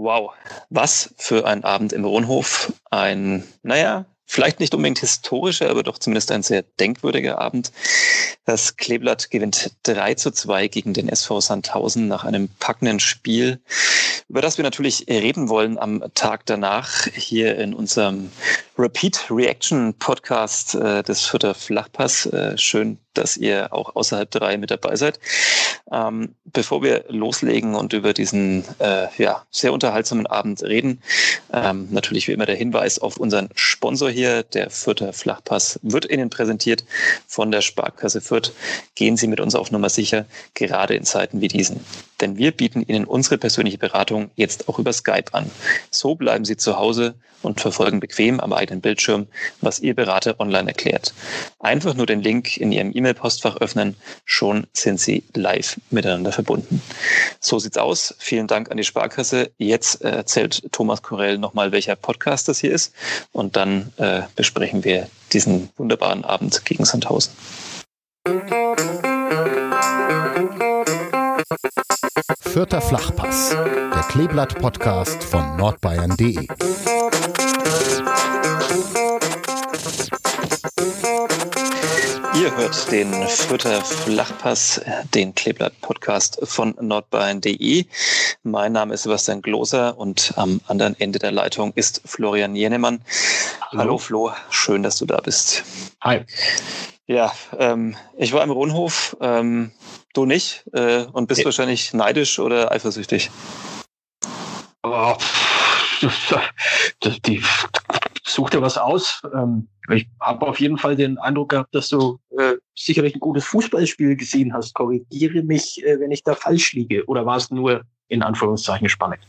Wow, was für ein Abend im Rohnhof. Ein, naja, vielleicht nicht unbedingt historischer, aber doch zumindest ein sehr denkwürdiger Abend. Das Kleeblatt gewinnt 3 zu 2 gegen den SV Sandhausen nach einem packenden Spiel, über das wir natürlich reden wollen am Tag danach hier in unserem Repeat Reaction Podcast äh, des Fürther Flachpass. Äh, schön, dass ihr auch außerhalb drei mit dabei seid. Ähm, bevor wir loslegen und über diesen äh, ja, sehr unterhaltsamen Abend reden, ähm, natürlich wie immer der Hinweis auf unseren Sponsor hier, der Fürther Flachpass, wird Ihnen präsentiert von der Sparkasse Fürth. Gehen Sie mit uns auf Nummer sicher, gerade in Zeiten wie diesen. Denn wir bieten Ihnen unsere persönliche Beratung jetzt auch über Skype an. So bleiben Sie zu Hause und verfolgen bequem am eigenen Bildschirm, was Ihr Berater online erklärt. Einfach nur den Link in Ihrem E-Mail-Postfach öffnen, schon sind Sie live miteinander verbunden. So sieht's aus. Vielen Dank an die Sparkasse. Jetzt erzählt Thomas Korell nochmal, welcher Podcast das hier ist und dann äh, besprechen wir diesen wunderbaren Abend gegen Sandhausen. Vierter Flachpass, der Kleeblatt-Podcast von nordbayern.de. Ihr hört den Fürther Flachpass, den Kleeblatt-Podcast von nordbayern.de. Mein Name ist Sebastian Gloser und am anderen Ende der Leitung ist Florian Jenemann. Hallo. Hallo Flo, schön, dass du da bist. Hi. Ja, ähm, ich war im Rundhof, ähm, du nicht, äh, und bist ja. wahrscheinlich neidisch oder eifersüchtig. Oh, das, die, such dir was aus. Ähm, ich habe auf jeden Fall den Eindruck gehabt, dass du äh, sicherlich ein gutes Fußballspiel gesehen hast. Korrigiere mich, äh, wenn ich da falsch liege. Oder war es nur in Anführungszeichen spannend?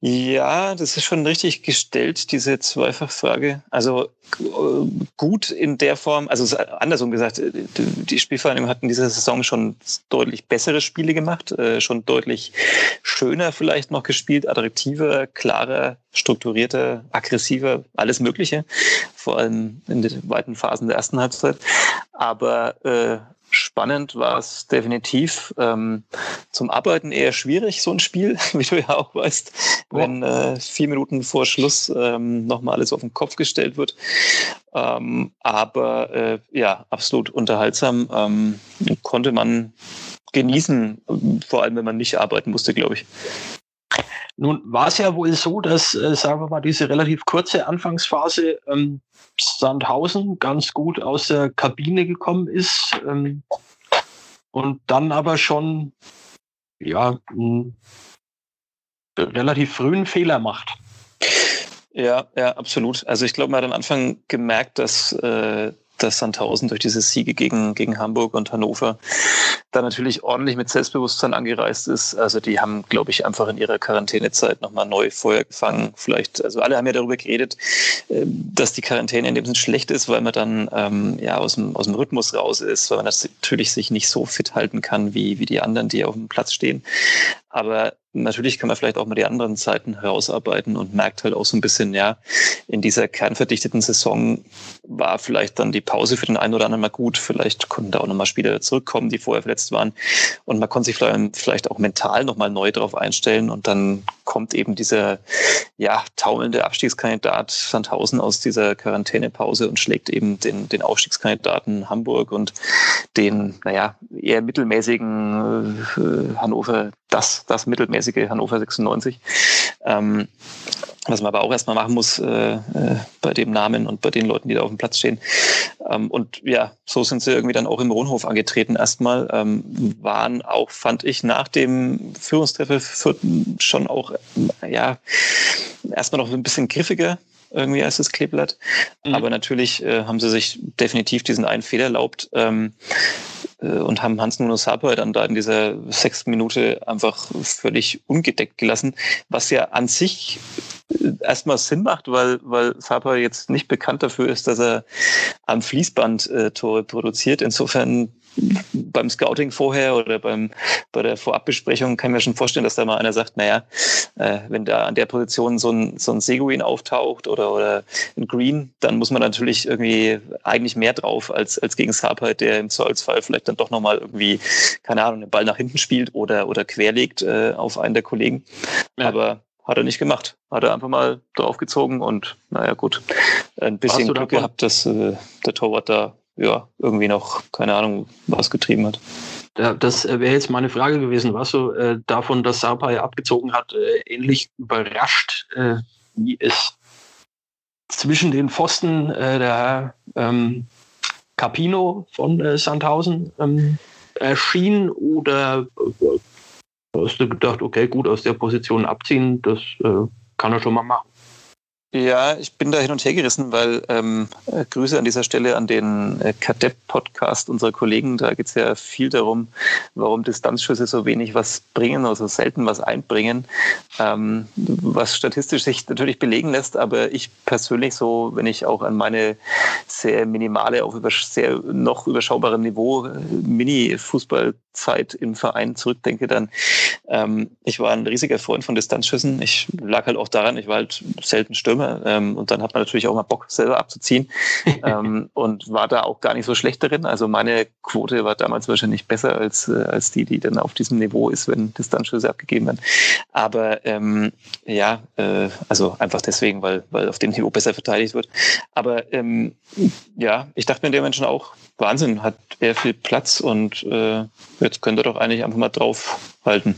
Ja, das ist schon richtig gestellt, diese Zweifachfrage. Also äh, gut in der Form, also andersrum gesagt, äh, die Spielvereinigung hat in dieser Saison schon deutlich bessere Spiele gemacht, äh, schon deutlich schöner vielleicht noch gespielt, attraktiver, klarer, strukturierter, aggressiver, alles Mögliche, vor allem in den weiten Phasen der ersten Halbzeit. Aber äh, Spannend war es definitiv. Ähm, zum Arbeiten eher schwierig, so ein Spiel, wie du ja auch weißt, wenn äh, vier Minuten vor Schluss ähm, nochmal alles auf den Kopf gestellt wird. Ähm, aber äh, ja, absolut unterhaltsam. Ähm, konnte man genießen, vor allem wenn man nicht arbeiten musste, glaube ich. Nun war es ja wohl so, dass, äh, sagen wir mal, diese relativ kurze Anfangsphase ähm, Sandhausen ganz gut aus der Kabine gekommen ist ähm, und dann aber schon ja einen relativ frühen Fehler macht. Ja, ja, absolut. Also ich glaube, man hat am Anfang gemerkt, dass äh, dass Sandhausen durch diese Siege gegen, gegen Hamburg und Hannover da natürlich ordentlich mit Selbstbewusstsein angereist ist. Also die haben, glaube ich, einfach in ihrer Quarantänezeit nochmal neu Feuer gefangen. Vielleicht, also alle haben ja darüber geredet, ähm, dass die Quarantäne in dem Sinne schlecht ist, weil man dann ähm, ja aus dem, aus dem Rhythmus raus ist, weil man natürlich sich nicht so fit halten kann wie, wie die anderen, die auf dem Platz stehen. Aber natürlich kann man vielleicht auch mal die anderen Zeiten herausarbeiten und merkt halt auch so ein bisschen, ja, in dieser kernverdichteten Saison war vielleicht dann die Pause für den einen oder anderen mal gut. Vielleicht konnten da auch nochmal Spieler zurückkommen, die vorher verletzt waren. Und man konnte sich vielleicht auch mental nochmal neu darauf einstellen. Und dann kommt eben dieser, ja, taumelnde Abstiegskandidat Sandhausen aus dieser Quarantänepause und schlägt eben den, den Aufstiegskandidaten Hamburg und den, naja, eher mittelmäßigen äh, Hannover, das, das mittelmäßige Hannover 96. Ähm, was man aber auch erstmal machen muss äh, äh, bei dem Namen und bei den Leuten, die da auf dem Platz stehen. Ähm, und ja, so sind sie irgendwie dann auch im Rohnhof angetreten erstmal. Ähm, waren auch, fand ich, nach dem Führungstreffer schon auch, ja, erstmal noch ein bisschen griffiger irgendwie als das Kleeblatt. Mhm. Aber natürlich äh, haben sie sich definitiv diesen einen Fehler erlaubt. Ähm, äh, und haben Hans Nuno Sapai dann da in dieser sechsten Minute einfach völlig ungedeckt gelassen, was ja an sich äh, erstmal Sinn macht, weil, weil Sapai jetzt nicht bekannt dafür ist, dass er am Fließband äh, Tore produziert. Insofern beim Scouting vorher oder beim, bei der Vorabbesprechung kann ich mir schon vorstellen, dass da mal einer sagt, naja, äh, wenn da an der Position so ein, so ein Seguin auftaucht oder, oder ein Green, dann muss man natürlich irgendwie eigentlich mehr drauf als, als gegen Sarpeit, der im Zweifelsfall vielleicht dann doch nochmal irgendwie, keine Ahnung, den Ball nach hinten spielt oder, oder querlegt äh, auf einen der Kollegen. Ja. Aber hat er nicht gemacht. Hat er einfach mal draufgezogen und naja gut, ein bisschen Glück davon? gehabt, dass äh, der Torwart da ja irgendwie noch, keine Ahnung, was getrieben hat. Das wäre jetzt meine Frage gewesen. Warst du äh, davon, dass Sapai abgezogen hat, äh, ähnlich überrascht, äh, wie es zwischen den Pfosten äh, der ähm, Capino von äh, Sandhausen ähm, erschien? Oder äh, hast du gedacht, okay, gut, aus der Position abziehen, das kann er schon mal machen? Ja, ich bin da hin und her gerissen, weil ähm, äh, Grüße an dieser Stelle an den äh, Kadepp-Podcast unserer Kollegen. Da geht es ja viel darum, warum Distanzschüsse so wenig was bringen oder so selten was einbringen, ähm, was statistisch sich natürlich belegen lässt. Aber ich persönlich so, wenn ich auch an meine sehr minimale, auf sehr noch überschaubarem Niveau äh, Mini-Fußballzeit im Verein zurückdenke, dann ähm, ich war ein riesiger Freund von Distanzschüssen. Ich lag halt auch daran, ich war halt selten Stürmer Stürmer. Ähm, und dann hat man natürlich auch mal Bock, selber abzuziehen. ähm, und war da auch gar nicht so schlecht darin. Also meine Quote war damals wahrscheinlich besser als, äh, als die, die dann auf diesem Niveau ist, wenn Distanzschüsse abgegeben werden. Aber ähm, ja, äh, also einfach deswegen, weil, weil auf dem Niveau besser verteidigt wird. Aber ähm, ja, ich dachte mir in dem Menschen auch, Wahnsinn, hat er viel Platz und äh, jetzt könnte er doch eigentlich einfach mal draufhalten.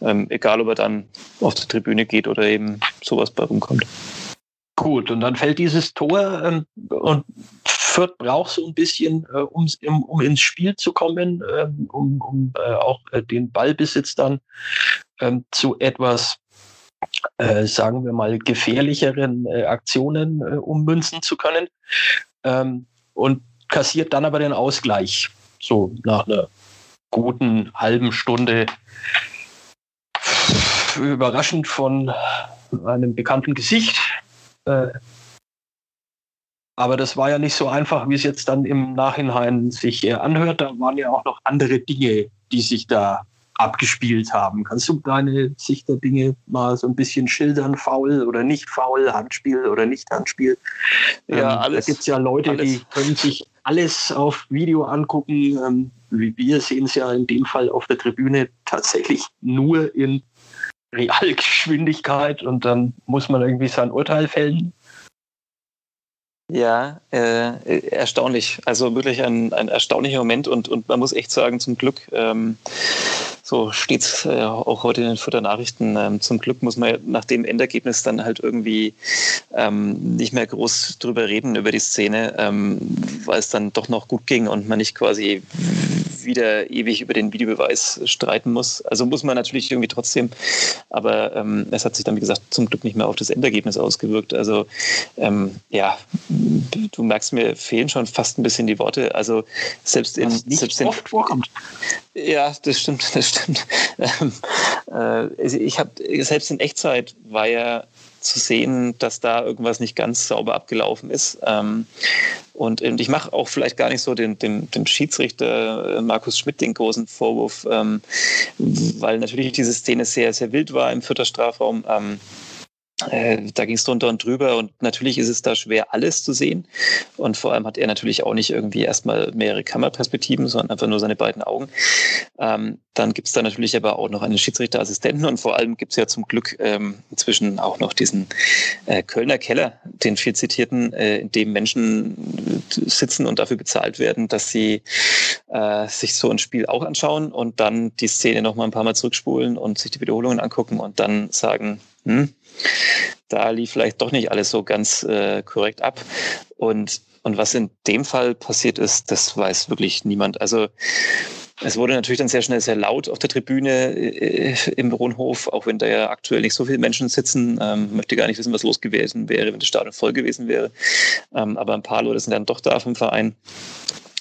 Ähm, egal, ob er dann auf die Tribüne geht oder eben sowas bei rumkommt. Gut, und dann fällt dieses Tor ähm, und Fürth braucht so ein bisschen, äh, um, um ins Spiel zu kommen, äh, um, um äh, auch äh, den Ballbesitz dann ähm, zu etwas, äh, sagen wir mal, gefährlicheren äh, Aktionen ummünzen zu können. Ähm, und kassiert dann aber den Ausgleich. So nach einer guten halben Stunde. Überraschend von einem bekannten Gesicht äh, aber das war ja nicht so einfach, wie es jetzt dann im Nachhinein sich äh, anhört. Da waren ja auch noch andere Dinge, die sich da abgespielt haben. Kannst du deine Sicht der Dinge mal so ein bisschen schildern? Faul oder nicht faul, Handspiel oder nicht Handspiel? Ja, ähm, alles. Da gibt es ja Leute, alles. die können sich alles auf Video angucken. Ähm, wir sehen es ja in dem Fall auf der Tribüne tatsächlich nur in Realgeschwindigkeit und dann muss man irgendwie sein Urteil fällen. Ja, äh, erstaunlich. Also wirklich ein, ein erstaunlicher Moment und, und man muss echt sagen, zum Glück, ähm, so steht es äh, auch heute in den Futternachrichten, ähm, zum Glück muss man nach dem Endergebnis dann halt irgendwie ähm, nicht mehr groß drüber reden über die Szene, ähm, weil es dann doch noch gut ging und man nicht quasi wieder ewig über den Videobeweis streiten muss. Also muss man natürlich irgendwie trotzdem, aber ähm, es hat sich dann, wie gesagt, zum Glück nicht mehr auf das Endergebnis ausgewirkt. Also ähm, ja, du merkst, mir fehlen schon fast ein bisschen die Worte. Also selbst in... Was nicht selbst in, oft vorkommt. Ja, das stimmt, das stimmt. Ähm, äh, ich habe selbst in Echtzeit war ja zu sehen, dass da irgendwas nicht ganz sauber abgelaufen ist. Ähm, und, und ich mache auch vielleicht gar nicht so den, den, den Schiedsrichter äh, Markus Schmidt den großen Vorwurf, ähm, weil natürlich diese Szene sehr, sehr wild war im vierter Strafraum. Ähm, äh, da ging es drunter und drüber und natürlich ist es da schwer, alles zu sehen. Und vor allem hat er natürlich auch nicht irgendwie erstmal mehrere Kameraperspektiven, sondern einfach nur seine beiden Augen. Ähm, dann gibt es da natürlich aber auch noch einen Schiedsrichterassistenten und vor allem gibt es ja zum Glück ähm, inzwischen auch noch diesen äh, Kölner Keller, den viel zitierten, äh, in dem Menschen sitzen und dafür bezahlt werden, dass sie äh, sich so ein Spiel auch anschauen und dann die Szene noch mal ein paar Mal zurückspulen und sich die Wiederholungen angucken und dann sagen, hm, da lief vielleicht doch nicht alles so ganz äh, korrekt ab. Und, und was in dem Fall passiert ist, das weiß wirklich niemand. Also es wurde natürlich dann sehr schnell sehr laut auf der Tribüne äh, im Rohnhof, auch wenn da ja aktuell nicht so viele Menschen sitzen. Ähm, möchte gar nicht wissen, was los gewesen wäre, wenn das Stadion voll gewesen wäre. Ähm, aber ein paar Leute sind dann doch da vom Verein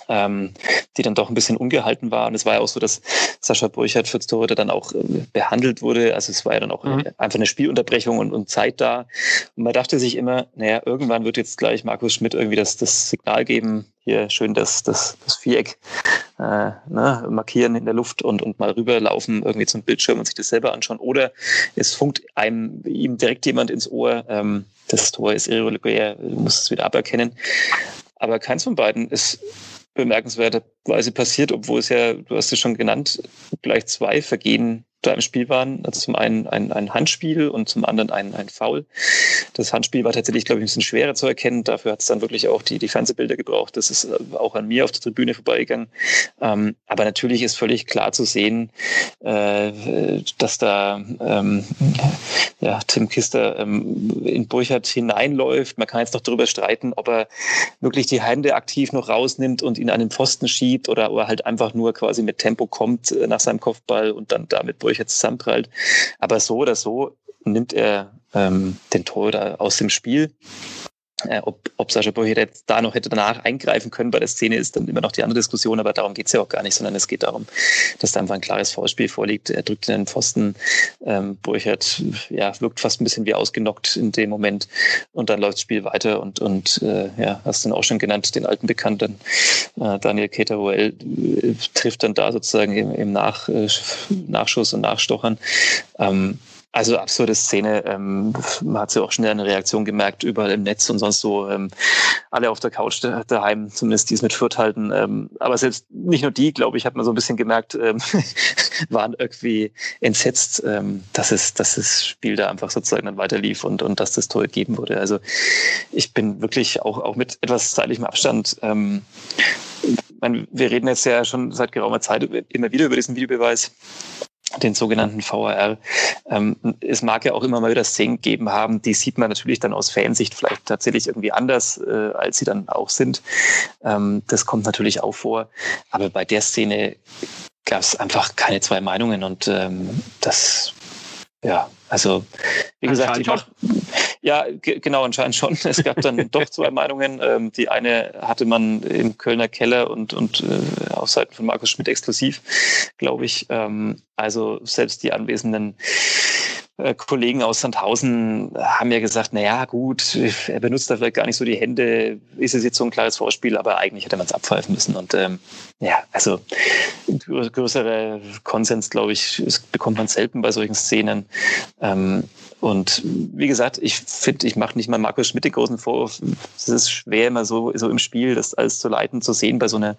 ähm, die dann doch ein bisschen ungehalten war. Und es war ja auch so, dass Sascha Burchardt für Torhüter dann auch äh, behandelt wurde. Also es war ja dann auch mhm. einfach eine Spielunterbrechung und, und, Zeit da. Und man dachte sich immer, naja, irgendwann wird jetzt gleich Markus Schmidt irgendwie das, das Signal geben, hier schön das, das, das Viereck äh, ne, markieren in der Luft und, und mal rüberlaufen irgendwie zum Bildschirm und sich das selber anschauen. Oder es funkt einem ihm direkt jemand ins Ohr, ähm, das Tor ist irregulär, muss es wieder aberkennen. Aber keins von beiden ist bemerkenswert. Weise passiert, obwohl es ja, du hast es schon genannt, gleich zwei Vergehen da im Spiel waren. Also zum einen ein, ein Handspiel und zum anderen ein, ein Foul. Das Handspiel war tatsächlich, glaube ich, ein bisschen schwerer zu erkennen. Dafür hat es dann wirklich auch die, die Fernsehbilder gebraucht. Das ist äh, auch an mir auf der Tribüne vorbeigegangen. Ähm, aber natürlich ist völlig klar zu sehen, äh, dass da ähm, ja, Tim Kister ähm, in Burchard hineinläuft. Man kann jetzt noch darüber streiten, ob er wirklich die Hände aktiv noch rausnimmt und ihn an den Pfosten schiebt oder, oder halt einfach nur quasi mit Tempo kommt äh, nach seinem Kopfball und dann damit wo ich jetzt zusammenprallt. Aber so oder so nimmt er ähm, den Torhüter aus dem Spiel. Äh, ob, ob Sascha Boyer jetzt da noch hätte danach eingreifen können bei der Szene, ist dann immer noch die andere Diskussion, aber darum geht es ja auch gar nicht, sondern es geht darum, dass da einfach ein klares Vorspiel vorliegt. Er drückt in den Pfosten, ähm, Burchert ja, wirkt fast ein bisschen wie ausgenockt in dem Moment und dann läuft das Spiel weiter und, und äh, ja, hast du auch schon genannt, den alten Bekannten äh, Daniel Keteruel äh, trifft dann da sozusagen im, im Nach, äh, Nachschuss und Nachstochern. Ähm, also absurde Szene. Ähm, man hat ja auch schnell eine Reaktion gemerkt, überall im Netz und sonst so. Ähm, alle auf der Couch daheim, zumindest die es mit Fürth halten. Ähm, aber selbst nicht nur die, glaube ich, hat man so ein bisschen gemerkt, ähm, waren irgendwie entsetzt, ähm, dass, es, dass das Spiel da einfach sozusagen dann weiterlief und, und dass das Tor gegeben wurde. Also ich bin wirklich auch, auch mit etwas zeitlichem Abstand ähm, meine, wir reden jetzt ja schon seit geraumer Zeit immer wieder über diesen Videobeweis den sogenannten VAR. Ähm, es mag ja auch immer mal wieder Szenen geben haben, die sieht man natürlich dann aus Fansicht vielleicht tatsächlich irgendwie anders, äh, als sie dann auch sind. Ähm, das kommt natürlich auch vor. Aber bei der Szene gab es einfach keine zwei Meinungen und ähm, das ja, also wie gesagt, ich mach, ja, genau, anscheinend schon. Es gab dann doch zwei Meinungen. Ähm, die eine hatte man im Kölner Keller und, und äh, auf Seiten von Markus Schmidt exklusiv, glaube ich. Ähm, also selbst die anwesenden Kollegen aus Sandhausen haben ja gesagt, na ja, gut, er benutzt da vielleicht gar nicht so die Hände, ist es jetzt so ein klares Vorspiel, aber eigentlich hätte man es abpfeifen müssen. Und ähm, ja, also größere Konsens, glaube ich, bekommt man selten bei solchen Szenen. Ähm, und wie gesagt, ich finde, ich mache nicht mal Markus Schmidt den großen Vorwurf. Es ist schwer, immer so, so im Spiel das alles zu leiten, zu sehen bei so einer,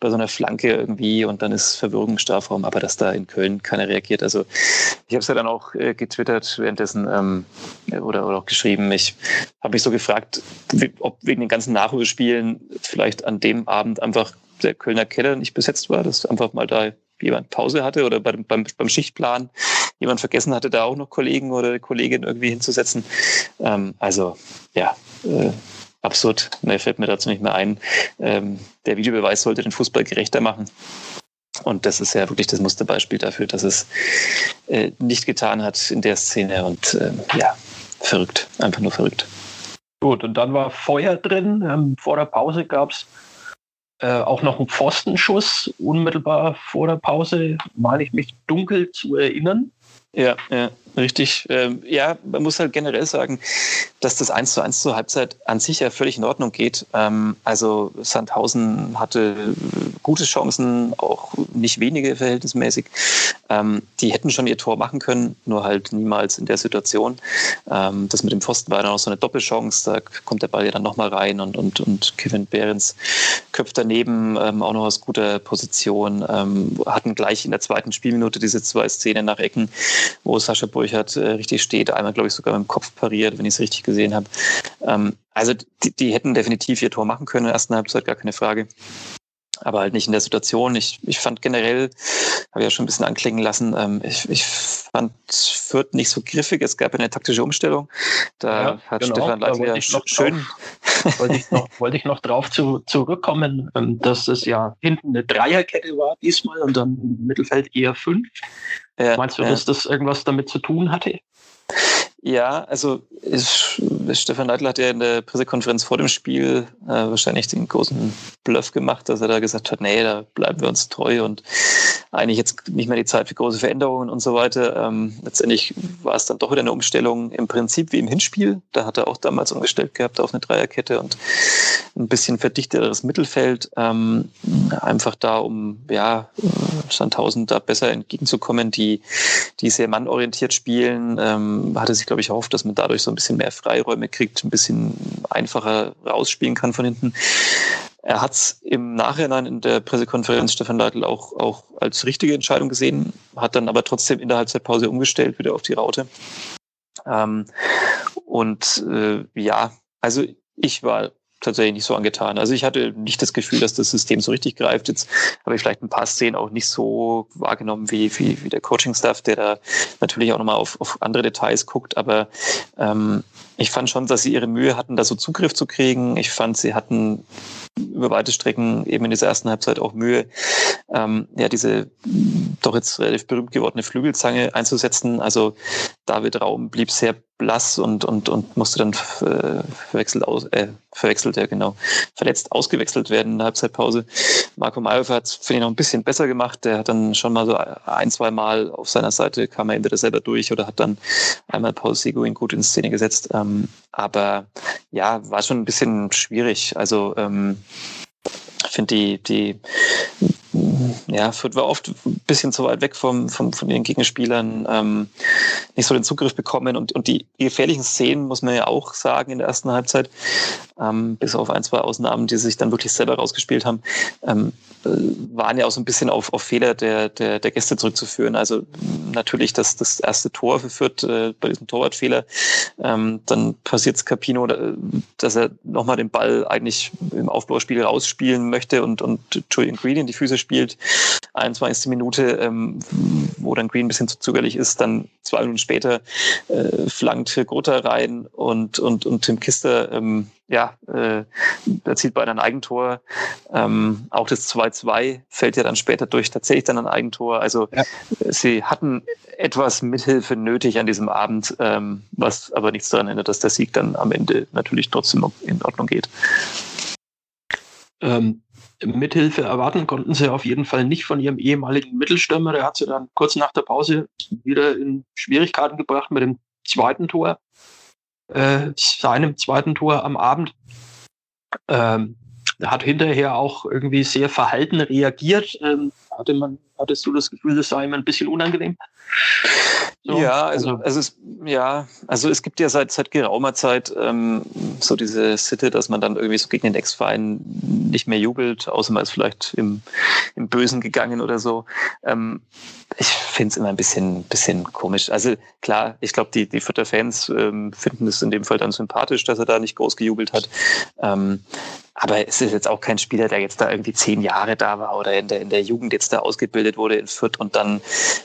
bei so einer Flanke irgendwie und dann ist Verwirrung im Strafraum, aber dass da in Köln keiner reagiert. Also ich habe es ja dann auch äh, getwittert währenddessen ähm, oder, oder auch geschrieben. Ich habe mich so gefragt, ob wegen den ganzen Nachholspielen vielleicht an dem Abend einfach der Kölner Keller nicht besetzt war, dass einfach mal da jemand Pause hatte oder beim, beim, beim Schichtplan jemand vergessen hatte, da auch noch Kollegen oder Kollegin irgendwie hinzusetzen. Ähm, also ja, äh, absurd. Mehr fällt mir dazu nicht mehr ein. Ähm, der Videobeweis sollte den Fußball gerechter machen. Und das ist ja wirklich das Musterbeispiel dafür, dass es äh, nicht getan hat in der Szene. Und äh, ja, verrückt, einfach nur verrückt. Gut, und dann war Feuer drin. Ähm, vor der Pause gab es äh, auch noch einen Pfostenschuss, unmittelbar vor der Pause, meine ich mich dunkel zu erinnern. Ja, ja, richtig. Ähm, ja, man muss halt generell sagen, dass das 1 zu 1 zur Halbzeit an sich ja völlig in Ordnung geht. Ähm, also Sandhausen hatte gute Chancen, auch nicht wenige verhältnismäßig. Ähm, die hätten schon ihr Tor machen können, nur halt niemals in der Situation. Ähm, das mit dem Pfosten war dann auch so eine Doppelchance. Da kommt der Ball ja dann nochmal rein und, und, und Kevin Behrens köpft daneben ähm, auch noch aus guter Position. Ähm, hatten gleich in der zweiten Spielminute diese zwei Szenen nach Ecken, wo Sascha Burchardt äh, richtig steht. Einmal, glaube ich, sogar mit dem Kopf pariert, wenn ich es richtig gesehen habe. Ähm, also die, die hätten definitiv ihr Tor machen können in der ersten Halbzeit, gar keine Frage aber halt nicht in der Situation. Ich, ich fand generell, habe ich ja schon ein bisschen anklingen lassen, ähm, ich, ich fand Fürth nicht so griffig. Es gab eine taktische Umstellung. Da ja, hat genau, Stefan Leitler schön. Drauf, wollte, ich noch, wollte ich noch drauf zu, zurückkommen, ähm, dass es ja hinten eine Dreierkette war diesmal und dann im Mittelfeld eher fünf. Ja, Meinst du, ja. dass das irgendwas damit zu tun hatte? Ja, also ich, Stefan Neidl hat ja in der Pressekonferenz vor dem Spiel äh, wahrscheinlich den großen Bluff gemacht, dass er da gesagt hat, nee, da bleiben wir uns treu und eigentlich jetzt nicht mehr die Zeit für große Veränderungen und so weiter. Ähm, letztendlich war es dann doch wieder eine Umstellung im Prinzip wie im Hinspiel. Da hat er auch damals umgestellt gehabt auf eine Dreierkette und ein bisschen verdichteteres Mittelfeld. Ähm, einfach da, um ja, Sandhausen da besser entgegenzukommen, die, die sehr mannorientiert spielen, ähm, hatte sich, glaube ich, erhofft, dass man dadurch so ein bisschen mehr Freiräume kriegt, ein bisschen einfacher rausspielen kann von hinten. Er hat es im Nachhinein in der Pressekonferenz Stefan Leitl auch, auch als richtige Entscheidung gesehen, hat dann aber trotzdem in der Halbzeitpause umgestellt, wieder auf die Raute. Ähm, und äh, ja, also ich war tatsächlich nicht so angetan. Also ich hatte nicht das Gefühl, dass das System so richtig greift. Jetzt habe ich vielleicht ein paar Szenen auch nicht so wahrgenommen wie, wie, wie der Coaching-Staff, der da natürlich auch nochmal auf, auf andere Details guckt. Aber ähm, ich fand schon, dass sie ihre Mühe hatten, da so Zugriff zu kriegen. Ich fand, sie hatten über weite Strecken eben in dieser ersten Halbzeit auch Mühe, ähm, ja, diese doch jetzt relativ berühmt gewordene Flügelzange einzusetzen. Also David Raum blieb sehr blass und, und, und musste dann äh, verwechselt aus, äh, verwechselt, ja genau, verletzt ausgewechselt werden in der Halbzeitpause. Marco Mayhofer hat es, finde ich, noch ein bisschen besser gemacht. Der hat dann schon mal so ein, zwei Mal auf seiner Seite kam er entweder selber durch oder hat dann einmal Paul Seguin gut in Szene gesetzt. Ähm, aber ja, war schon ein bisschen schwierig. Also ähm, ich finde die, die ja, Fürth war oft ein bisschen zu weit weg vom, vom, von den Gegenspielern, ähm, nicht so den Zugriff bekommen. Und, und die, gefährlichen Szenen, muss man ja auch sagen, in der ersten Halbzeit, ähm, bis auf ein, zwei Ausnahmen, die sich dann wirklich selber rausgespielt haben, ähm, äh, waren ja auch so ein bisschen auf, auf Fehler der, der, der Gäste zurückzuführen. Also natürlich das, das erste Tor verführt äh, bei diesem Torwartfehler. Ähm, dann passiert es Capino, dass er nochmal den Ball eigentlich im Aufbauspiel rausspielen möchte und, und Julian Green in die Füße spielt. 21. Minute, ähm, wo dann Green ein bisschen zu zögerlich ist, dann zwei Minuten später äh, flankt Grota rein und, und, und Tim Kister ähm, ja, äh, erzielt bei einem Eigentor. Ähm, auch das 2-2 fällt ja dann später durch tatsächlich dann ein Eigentor. Also ja. sie hatten etwas Mithilfe nötig an diesem Abend, ähm, was aber nichts daran ändert, dass der Sieg dann am Ende natürlich trotzdem in Ordnung geht. Ähm, Mithilfe erwarten konnten sie auf jeden Fall nicht von ihrem ehemaligen Mittelstürmer. Der hat sie dann kurz nach der Pause wieder in Schwierigkeiten gebracht mit dem zweiten Tor äh, seinem zweiten Tor am Abend. Ähm, hat hinterher auch irgendwie sehr verhalten reagiert. Ähm, hatte man, hattest du das Gefühl, das sei ihm ein bisschen unangenehm? So, ja, also, also, es, ja, also es gibt ja seit, seit geraumer Zeit ähm, so diese Sitte, dass man dann irgendwie so gegen den Ex-Verein nicht mehr jubelt, außer man ist vielleicht im, im Bösen gegangen oder so. Ähm, ich finde es immer ein bisschen, bisschen komisch. Also klar, ich glaube, die, die Vierter Fans ähm, finden es in dem Fall dann sympathisch, dass er da nicht groß gejubelt hat. Ähm, aber es ist jetzt auch kein Spieler, der jetzt da irgendwie zehn Jahre da war oder in der, in der Jugend jetzt da ausgebildet wurde in Fürth und dann,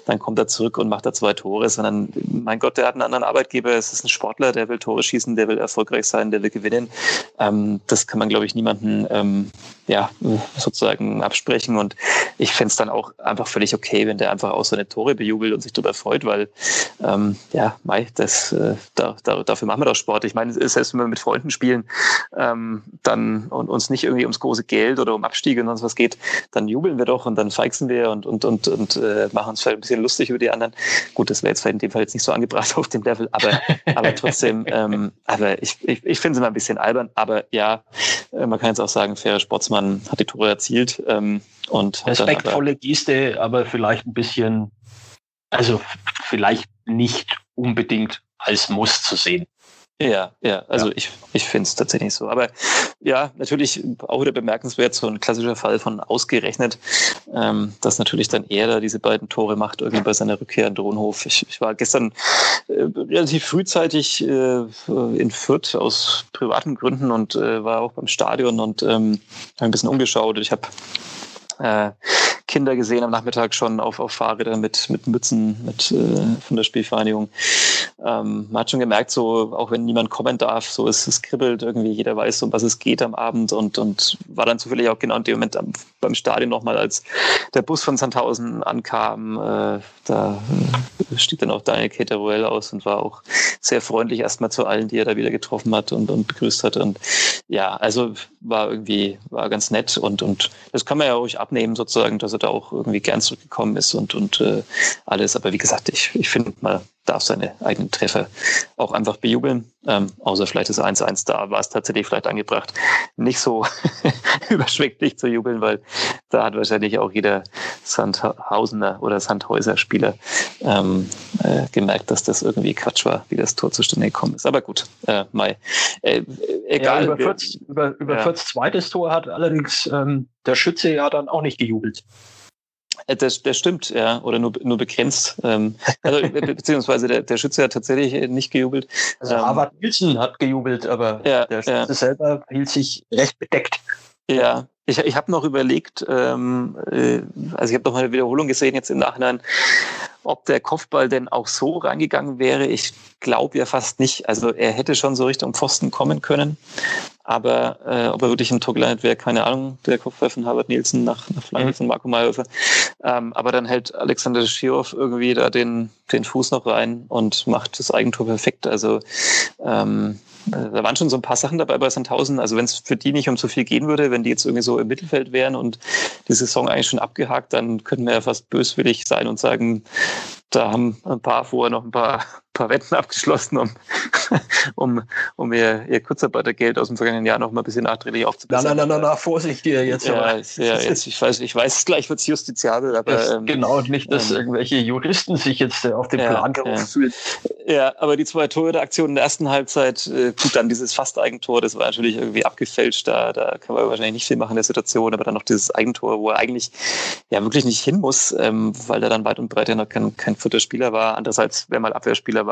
dann kommt er zurück und macht da zwei Tore, sondern mein Gott, der hat einen anderen Arbeitgeber. Es ist ein Sportler, der will Tore schießen, der will erfolgreich sein, der will gewinnen. Ähm, das kann man, glaube ich, niemanden ähm, ja, sozusagen absprechen. Und ich fände es dann auch einfach völlig okay, wenn der einfach auch seine Tore bejubelt und sich darüber freut, weil ähm, ja, Mai, das, äh, da, da, dafür machen wir doch Sport. Ich meine, selbst wenn wir mit Freunden spielen, ähm, dann und uns nicht irgendwie ums große Geld oder um Abstiege und sonst was geht, dann jubeln wir doch und dann feixen wir und, und, und, und äh, machen uns vielleicht ein bisschen lustig über die anderen. Gut, das wäre jetzt vielleicht in dem Fall jetzt nicht so angebracht auf dem Level, aber, aber trotzdem, ähm, aber ich, ich, ich finde es immer ein bisschen albern, aber ja, äh, man kann jetzt auch sagen, faire Sportsmann man hat die Tore erzielt. Ähm, und Respektvolle Geste, aber vielleicht ein bisschen, also vielleicht nicht unbedingt als Muss zu sehen. Ja, ja, also ja. ich, ich finde es tatsächlich so. Aber ja, natürlich auch wieder bemerkenswert, so ein klassischer Fall von ausgerechnet, ähm, dass natürlich dann er da diese beiden Tore macht, irgendwie bei seiner Rückkehr in Drohnhof. Ich, ich war gestern äh, relativ frühzeitig äh, in Fürth aus privaten Gründen und äh, war auch beim Stadion und ähm, habe ein bisschen umgeschaut. Ich habe äh, Kinder gesehen am Nachmittag schon auf, auf Fahrrädern mit, mit Mützen mit, äh, von der Spielvereinigung. Ähm, man hat schon gemerkt, so auch wenn niemand kommen darf, so ist es kribbelt irgendwie, jeder weiß, um was es geht am Abend und, und war dann zufällig auch genau in dem Moment am, beim Stadion nochmal, als der Bus von Sandhausen ankam. Äh, da äh, stieg dann auch Daniel Cateruel aus und war auch sehr freundlich erstmal zu allen, die er da wieder getroffen hat und, und begrüßt hat. Und ja, also war irgendwie, war ganz nett und, und das kann man ja ruhig abnehmen, sozusagen, dass er da auch irgendwie gern zurückgekommen ist und, und äh, alles. Aber wie gesagt, ich, ich finde mal, darf seine eigenen Treffer auch einfach bejubeln. Ähm, außer vielleicht das 1-1 da war es tatsächlich vielleicht angebracht, nicht so überschwänglich zu jubeln, weil da hat wahrscheinlich auch jeder Sandhausener oder Sandhäuser-Spieler ähm, äh, gemerkt, dass das irgendwie Quatsch war, wie das Tor zustande gekommen ist. Aber gut, äh, Mai. Äh, egal. Ja, über, Fürths, über, über ja. Fürths zweites Tor hat allerdings ähm, der Schütze ja dann auch nicht gejubelt. Äh, das, das stimmt, ja, oder nur, nur begrenzt. Ähm, also, beziehungsweise der, der Schütze hat tatsächlich nicht gejubelt. Also ähm, Harvard Nielsen hat gejubelt, aber ja, der Schütze ja. selber hielt sich recht bedeckt. Ja, ich, ich habe noch überlegt, ähm, äh, also ich habe noch mal eine Wiederholung gesehen jetzt im Nachhinein, ob der Kopfball denn auch so reingegangen wäre. Ich glaube ja fast nicht. Also er hätte schon so Richtung Pfosten kommen können. Aber äh, ob er wirklich im Tor gelandet wäre, keine Ahnung. Der Kopfball von Harvard Nielsen nach, nach Flanke mhm. von Marco Mayhofer. Ähm, aber dann hält Alexander Schirov irgendwie da den, den Fuß noch rein und macht das Eigentor perfekt. Also ähm, da waren schon so ein paar Sachen dabei bei Sandhausen. Also wenn es für die nicht um so viel gehen würde, wenn die jetzt irgendwie so im Mittelfeld wären und die Saison eigentlich schon abgehakt, dann könnten wir ja fast böswillig sein und sagen, da haben ein paar vorher noch ein paar paar Wetten abgeschlossen, um, um, um ihr, ihr Kurzarbeitergeld aus dem vergangenen Jahr noch mal ein bisschen nachträglich aufzubessern. Nein, nein, nein, nein, Vorsicht hier jetzt. Ja, ja jetzt, ich weiß, ich weiß, gleich wird es justiziabel, aber. Ähm, genau, nicht, dass ähm, irgendwelche Juristen sich jetzt äh, auf den ja, Plan gerufen ja. fühlen. Ja, aber die zwei Torhüteraktionen in der ersten Halbzeit, äh, gut, dann dieses fast Eigentor, das war natürlich irgendwie abgefälscht, da, da kann man wahrscheinlich nicht viel machen in der Situation, aber dann noch dieses Eigentor, wo er eigentlich ja wirklich nicht hin muss, ähm, weil er dann weit und breit ja noch kein, kein vierter Spieler war. Andererseits, wer mal Abwehrspieler war,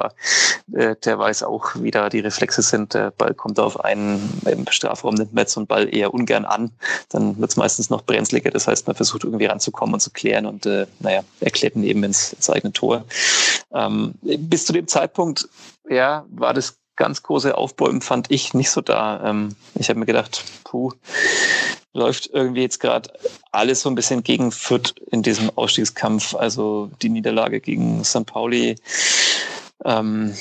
äh, der weiß auch, wie da die Reflexe sind. Der Ball kommt auf einen im Strafraum, nimmt so einen Ball eher ungern an. Dann wird es meistens noch brenzliger. Das heißt, man versucht irgendwie ranzukommen und zu klären und äh, naja, erklärt ihn eben ins, ins eigene Tor. Ähm, bis zu dem Zeitpunkt, ja, war das ganz große Aufbäumen fand ich nicht so da. Ähm, ich habe mir gedacht, puh, läuft irgendwie jetzt gerade alles so ein bisschen gegen Fürth in diesem Ausstiegskampf. Also die Niederlage gegen St. Pauli, ähm,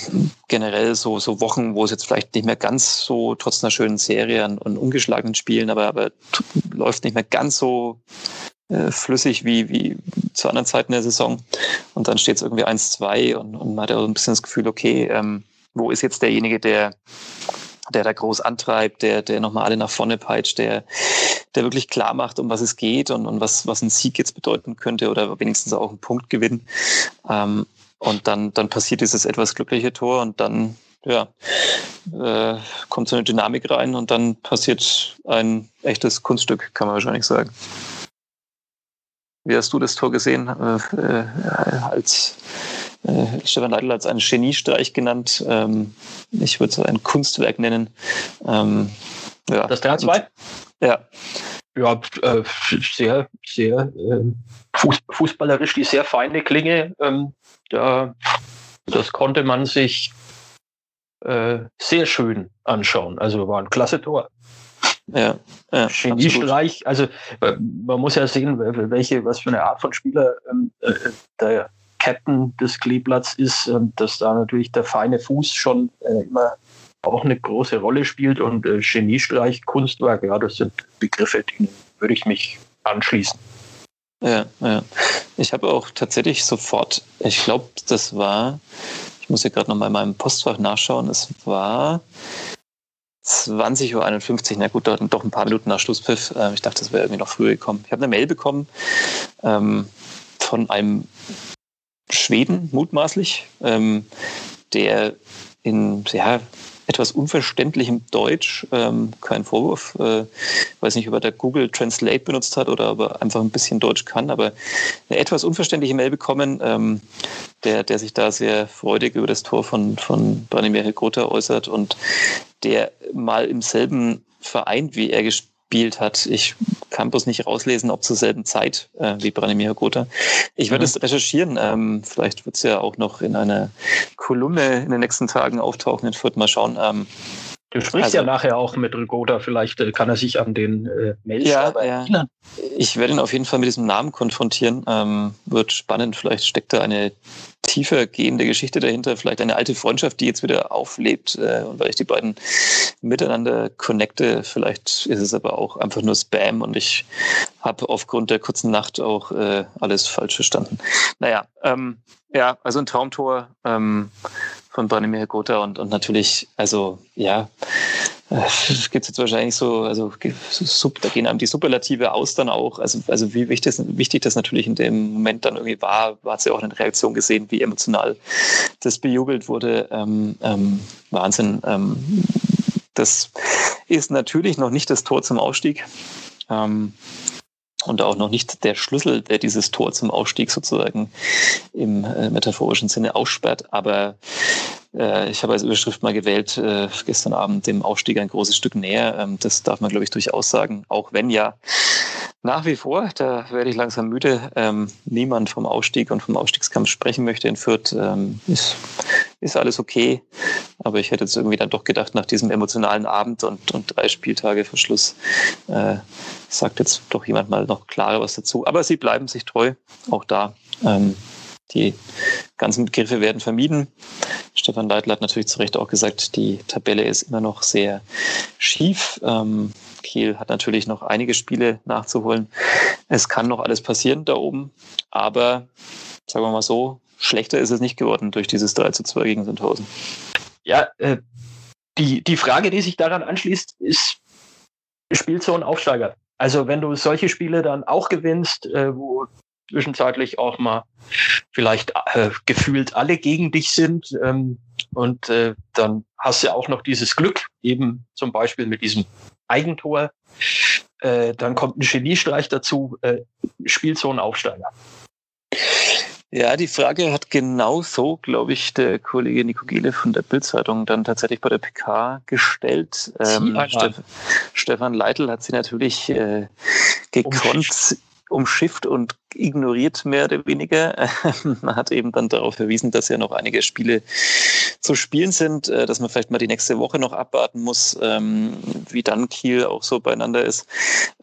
generell so, so Wochen, wo es jetzt vielleicht nicht mehr ganz so, trotz einer schönen Serie und ungeschlagenen Spielen, aber, aber läuft nicht mehr ganz so äh, flüssig wie, wie zu anderen Zeiten der Saison. Und dann steht es irgendwie 1-2 und, und man hat ja so ein bisschen das Gefühl, okay, ähm, wo ist jetzt derjenige, der der da groß antreibt, der, der nochmal alle nach vorne peitscht, der, der wirklich klar macht, um was es geht und, und was, was ein Sieg jetzt bedeuten könnte oder wenigstens auch einen Punkt gewinnen. Ähm, und dann, dann passiert dieses etwas glückliche Tor und dann ja, äh, kommt so eine Dynamik rein und dann passiert ein echtes Kunststück, kann man wahrscheinlich sagen. Wie hast du das Tor gesehen? Äh, äh, als äh, Stefan Leitl hat es einen Geniestreich genannt. Ähm, ich würde es ein Kunstwerk nennen. Ähm, ja. Das 3-2? Ja. Ja, äh, sehr, sehr äh, fußballerisch die sehr feine Klinge. Ähm, da, das konnte man sich äh, sehr schön anschauen. Also war ein klasse Tor. Ja, ja Geniestreich, also äh, man muss ja sehen, welche, was für eine Art von Spieler ähm, äh, der Captain des Kleeblatts ist, ähm, dass da natürlich der feine Fuß schon äh, immer auch eine große Rolle spielt und äh, Geniestreich, Kunstwerk, ja, das sind Begriffe, denen würde ich mich anschließen. Ja. Ich habe auch tatsächlich sofort, ich glaube, das war, ich muss hier gerade nochmal in meinem Postfach nachschauen, es war 20.51 Uhr, na gut, doch ein paar Minuten nach Schlusspfiff. Ähm, ich dachte, das wäre irgendwie noch früher gekommen. Ich habe eine Mail bekommen ähm, von einem Schweden, mutmaßlich, ähm, der in, ja, etwas unverständlichem Deutsch, ähm, kein Vorwurf, äh, weiß nicht, ob er da Google Translate benutzt hat oder ob er einfach ein bisschen Deutsch kann, aber eine etwas unverständliche Mail bekommen, ähm, der, der sich da sehr freudig über das Tor von, von Branimir Grota äußert und der mal im selben Verein wie er gespielt gespielt hat. Ich kann bloß nicht rauslesen, ob zur selben Zeit äh, wie Branimir Gotha. Ich werde mhm. es recherchieren. Ähm, vielleicht wird es ja auch noch in einer Kolumne in den nächsten Tagen auftauchen. Ich würde mal schauen. Ähm, Du sprichst also, ja nachher auch mit Rigoda, vielleicht äh, kann er sich an den äh, Mailschreiber ja, erinnern. Ich werde ihn auf jeden Fall mit diesem Namen konfrontieren. Ähm, wird spannend, vielleicht steckt da eine tiefer gehende Geschichte dahinter, vielleicht eine alte Freundschaft, die jetzt wieder auflebt äh, und weil ich die beiden miteinander connecte, vielleicht ist es aber auch einfach nur Spam und ich habe aufgrund der kurzen Nacht auch äh, alles falsch verstanden. Naja, ähm, Ja, also ein Traumtor ähm, von Branimir Gotha und, und natürlich, also ja, äh, gibt es jetzt wahrscheinlich so, also da gehen einem die Superlative aus dann auch. Also, also wie wichtig, wichtig das natürlich in dem Moment dann irgendwie war, hat sie auch eine Reaktion gesehen, wie emotional das bejubelt wurde. Ähm, ähm, Wahnsinn. Ähm, das ist natürlich noch nicht das Tor zum Ausstieg. Ähm, und auch noch nicht der Schlüssel, der dieses Tor zum Ausstieg sozusagen im äh, metaphorischen Sinne aussperrt. Aber äh, ich habe als Überschrift mal gewählt, äh, gestern Abend dem Aufstieg ein großes Stück näher. Ähm, das darf man, glaube ich, durchaus sagen, auch wenn ja nach wie vor, da werde ich langsam müde, ähm, niemand vom Ausstieg und vom Ausstiegskampf sprechen möchte in Fürth. Ähm, ist, ist alles okay. Aber ich hätte jetzt irgendwie dann doch gedacht, nach diesem emotionalen Abend und, und drei Spieltage Verschluss, äh, sagt jetzt doch jemand mal noch klarer was dazu. Aber sie bleiben sich treu, auch da. Ähm, die ganzen Begriffe werden vermieden. Stefan Leitl hat natürlich zu Recht auch gesagt, die Tabelle ist immer noch sehr schief. Ähm, Kiel hat natürlich noch einige Spiele nachzuholen. Es kann noch alles passieren da oben, aber sagen wir mal so, schlechter ist es nicht geworden durch dieses 3 zu 2 gegen Sandhausen. Ja, äh, die, die Frage, die sich daran anschließt, ist, spielt so ein Aufsteiger? Also wenn du solche Spiele dann auch gewinnst, äh, wo zwischenzeitlich auch mal vielleicht äh, gefühlt alle gegen dich sind. Ähm, und äh, dann hast du auch noch dieses Glück, eben zum Beispiel mit diesem Eigentor. Äh, dann kommt ein Geniestreich dazu, äh, spielt so ein Aufsteiger. Ja, die Frage hat genau so, glaube ich, der Kollege Nico Giele von der Bildzeitung dann tatsächlich bei der PK gestellt. Ähm, Stef Stefan Leitl hat sie natürlich äh, gekonnt umschifft und ignoriert, mehr oder weniger. man hat eben dann darauf verwiesen, dass ja noch einige Spiele zu spielen sind, äh, dass man vielleicht mal die nächste Woche noch abwarten muss, ähm, wie dann Kiel auch so beieinander ist.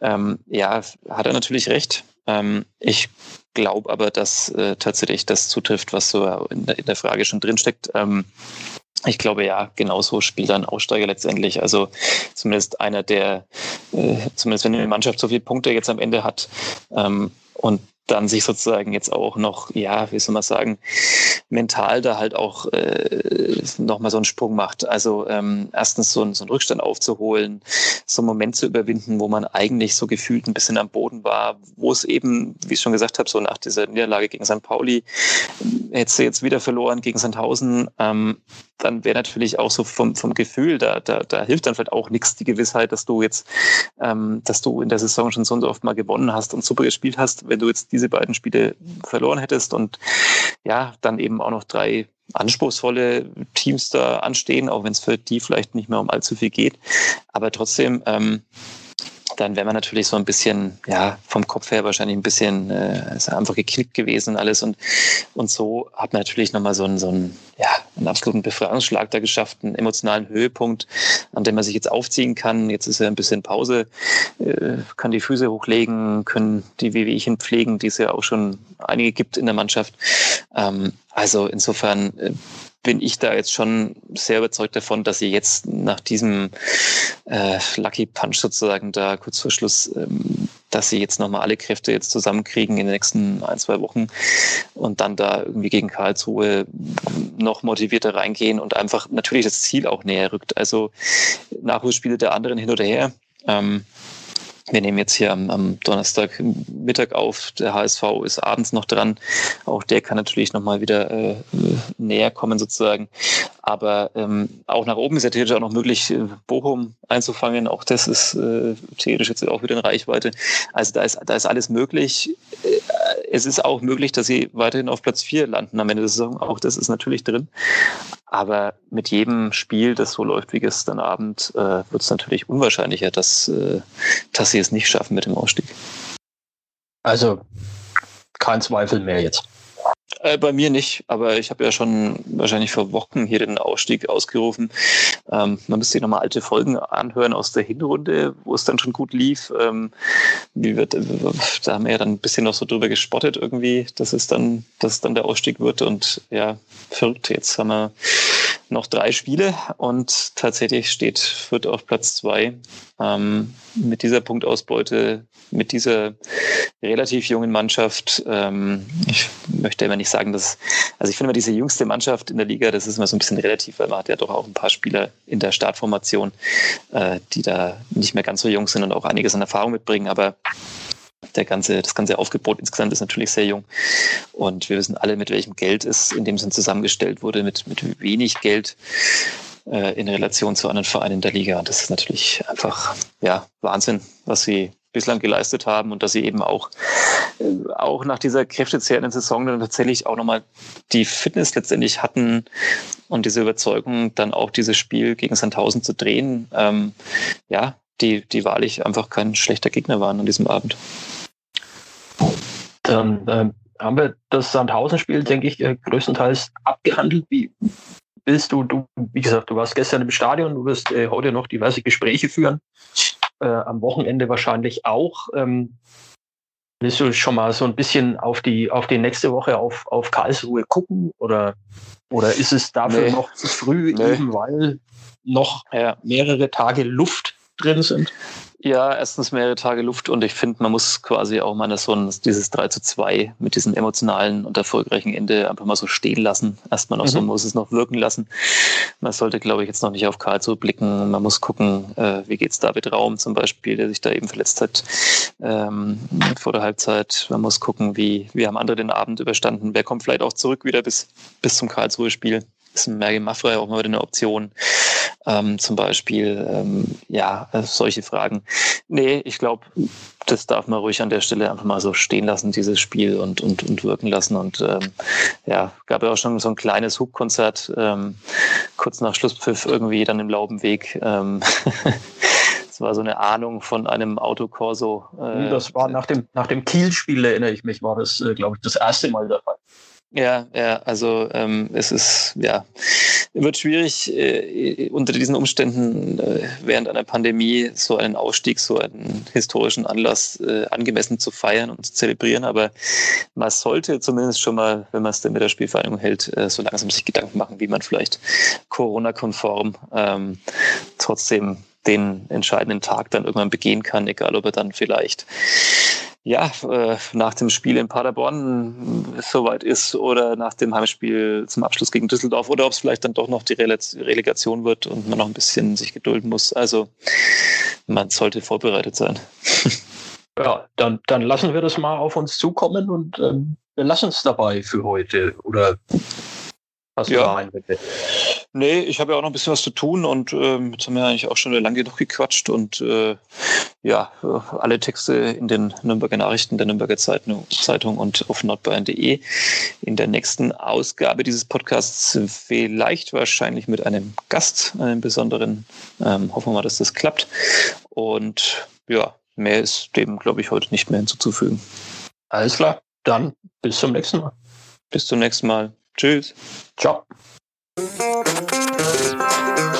Ähm, ja, hat er natürlich recht. Ähm, ich glaube aber, dass äh, tatsächlich das zutrifft, was so in der, Frage schon drinsteckt. steckt ich glaube ja, genauso spielt ein Aussteiger letztendlich. Also zumindest einer, der, äh, zumindest wenn eine Mannschaft so viele Punkte jetzt am Ende hat ähm, und dann sich sozusagen jetzt auch noch, ja, wie soll man sagen, mental da halt auch äh, nochmal so einen Sprung macht. Also ähm, erstens so, ein, so einen Rückstand aufzuholen, so einen Moment zu überwinden, wo man eigentlich so gefühlt ein bisschen am Boden war, wo es eben, wie ich schon gesagt habe, so nach dieser Niederlage gegen St. Pauli, hättest du jetzt wieder verloren gegen Sandhausen, ähm, dann wäre natürlich auch so vom, vom Gefühl, da, da, da hilft dann vielleicht auch nichts die Gewissheit, dass du jetzt, ähm, dass du in der Saison schon so und so oft mal gewonnen hast und super gespielt hast, wenn du jetzt diese beiden Spiele verloren hättest und ja, dann eben auch noch drei anspruchsvolle Teams da anstehen, auch wenn es für die vielleicht nicht mehr um allzu viel geht. Aber trotzdem, ähm, dann wäre man natürlich so ein bisschen, ja, vom Kopf her wahrscheinlich ein bisschen äh, ist einfach geknickt gewesen und alles. Und, und so hat man natürlich nochmal so einen, so einen, ja, einen absoluten Befreiungsschlag da geschafft, einen emotionalen Höhepunkt, an dem man sich jetzt aufziehen kann. Jetzt ist ja ein bisschen Pause, äh, kann die Füße hochlegen, können die Wehwehchen pflegen, die es ja auch schon einige gibt in der Mannschaft. Ähm, also insofern äh, bin ich da jetzt schon sehr überzeugt davon, dass sie jetzt nach diesem äh, Lucky Punch sozusagen da kurz vor Schluss, ähm, dass sie jetzt nochmal alle Kräfte jetzt zusammenkriegen in den nächsten ein, zwei Wochen und dann da irgendwie gegen Karlsruhe noch motivierter reingehen und einfach natürlich das Ziel auch näher rückt. Also Nachholspiele der anderen hin oder her. Ähm, wir nehmen jetzt hier am, am Donnerstag Mittag auf. Der HSV ist abends noch dran. Auch der kann natürlich nochmal wieder äh, näher kommen sozusagen. Aber ähm, auch nach oben ist ja theoretisch auch noch möglich, äh, Bochum einzufangen. Auch das ist äh, theoretisch jetzt auch wieder in Reichweite. Also da ist, da ist alles möglich. Es ist auch möglich, dass sie weiterhin auf Platz 4 landen am Ende der Saison. Auch das ist natürlich drin. Aber mit jedem Spiel, das so läuft wie gestern Abend, äh, wird es natürlich unwahrscheinlicher, dass, äh, dass sie es nicht schaffen mit dem Ausstieg. Also kein Zweifel mehr jetzt. Äh, bei mir nicht, aber ich habe ja schon wahrscheinlich vor Wochen hier den Ausstieg ausgerufen. Ähm, man müsste sich nochmal alte Folgen anhören aus der Hinrunde, wo es dann schon gut lief. Ähm, wie wird, da haben wir ja dann ein bisschen noch so drüber gespottet irgendwie, dass es dann, dass es dann der Ausstieg wird und ja, verrückt. Jetzt haben wir noch drei Spiele und tatsächlich steht Fürth auf Platz zwei. Ähm, mit dieser Punktausbeute, mit dieser relativ jungen Mannschaft. Ähm, ich möchte immer nicht sagen, dass, also ich finde immer diese jüngste Mannschaft in der Liga, das ist immer so ein bisschen relativ, weil man hat ja doch auch ein paar Spieler in der Startformation, äh, die da nicht mehr ganz so jung sind und auch einiges an Erfahrung mitbringen, aber der ganze, das ganze Aufgebot insgesamt ist natürlich sehr jung. Und wir wissen alle, mit welchem Geld es in dem Sinn zusammengestellt wurde, mit, mit wenig Geld äh, in Relation zu anderen Vereinen in der Liga. Und das ist natürlich einfach ja, Wahnsinn, was sie bislang geleistet haben und dass sie eben auch, äh, auch nach dieser kräftezehrenden Saison dann tatsächlich auch nochmal die Fitness letztendlich hatten und diese Überzeugung, dann auch dieses Spiel gegen Sandhausen zu drehen. Ähm, ja, die, die wahrlich einfach kein schlechter Gegner waren an diesem Abend. Dann äh, haben wir das Sandhausen-Spiel, denke ich, äh, größtenteils abgehandelt. Wie willst du, du, wie gesagt, du warst gestern im Stadion, du wirst äh, heute noch diverse Gespräche führen, äh, am Wochenende wahrscheinlich auch. Ähm, willst du schon mal so ein bisschen auf die, auf die nächste Woche auf, auf Karlsruhe gucken oder, oder ist es dafür nee. noch zu früh, nee. eben weil noch ja. mehrere Tage Luft drin sind? Ja, erstens mehrere Tage Luft und ich finde, man muss quasi auch mal so ein, dieses 3 zu 2 mit diesem emotionalen und erfolgreichen Ende einfach mal so stehen lassen. Erstmal noch mhm. so muss es noch wirken lassen. Man sollte, glaube ich, jetzt noch nicht auf Karlsruhe blicken. Man muss gucken, äh, wie geht's David Raum zum Beispiel, der sich da eben verletzt hat ähm, vor der Halbzeit. Man muss gucken, wie, wie haben andere den Abend überstanden. Wer kommt vielleicht auch zurück wieder bis, bis zum Karlsruhe-Spiel? Ist ein Merge Maffrey auch mal wieder eine Option ähm, zum Beispiel. Ähm, ja, äh, solche Fragen. Nee, ich glaube, das darf man ruhig an der Stelle einfach mal so stehen lassen, dieses Spiel und, und, und wirken lassen. Und ähm, ja, gab ja auch schon so ein kleines Hubkonzert ähm, kurz nach Schlusspfiff irgendwie dann im Laubenweg. Ähm, Das war so eine Ahnung von einem Autokorso. Äh, das war nach dem, nach dem Kiel-Spiel, erinnere ich mich, war das, äh, glaube ich, das erste Mal der Fall. Ja, ja, also ähm, es ist, ja, wird schwierig äh, unter diesen Umständen äh, während einer Pandemie so einen Ausstieg, so einen historischen Anlass äh, angemessen zu feiern und zu zelebrieren. Aber man sollte zumindest schon mal, wenn man es denn mit der Spielvereinigung hält, äh, so langsam sich Gedanken machen, wie man vielleicht Corona-konform ähm, trotzdem den entscheidenden Tag dann irgendwann begehen kann, egal ob er dann vielleicht ja, äh, nach dem Spiel in Paderborn soweit ist oder nach dem Heimspiel zum Abschluss gegen Düsseldorf oder ob es vielleicht dann doch noch die Relegation wird und man noch ein bisschen sich gedulden muss. Also man sollte vorbereitet sein. Ja, dann, dann lassen wir das mal auf uns zukommen und ähm, wir lassen es dabei für heute. Oder hast du ja. da einen bitte? Nee, ich habe ja auch noch ein bisschen was zu tun und ähm, jetzt haben wir eigentlich auch schon lange genug gequatscht und äh, ja, alle Texte in den Nürnberger Nachrichten der Nürnberger Zeitung, Zeitung und auf nordbayern.de in der nächsten Ausgabe dieses Podcasts vielleicht wahrscheinlich mit einem Gast, einem besonderen. Ähm, hoffen wir mal, dass das klappt. Und ja, mehr ist dem, glaube ich, heute nicht mehr hinzuzufügen. Alles klar, dann bis zum nächsten Mal. Bis zum nächsten Mal. Tschüss. Ciao.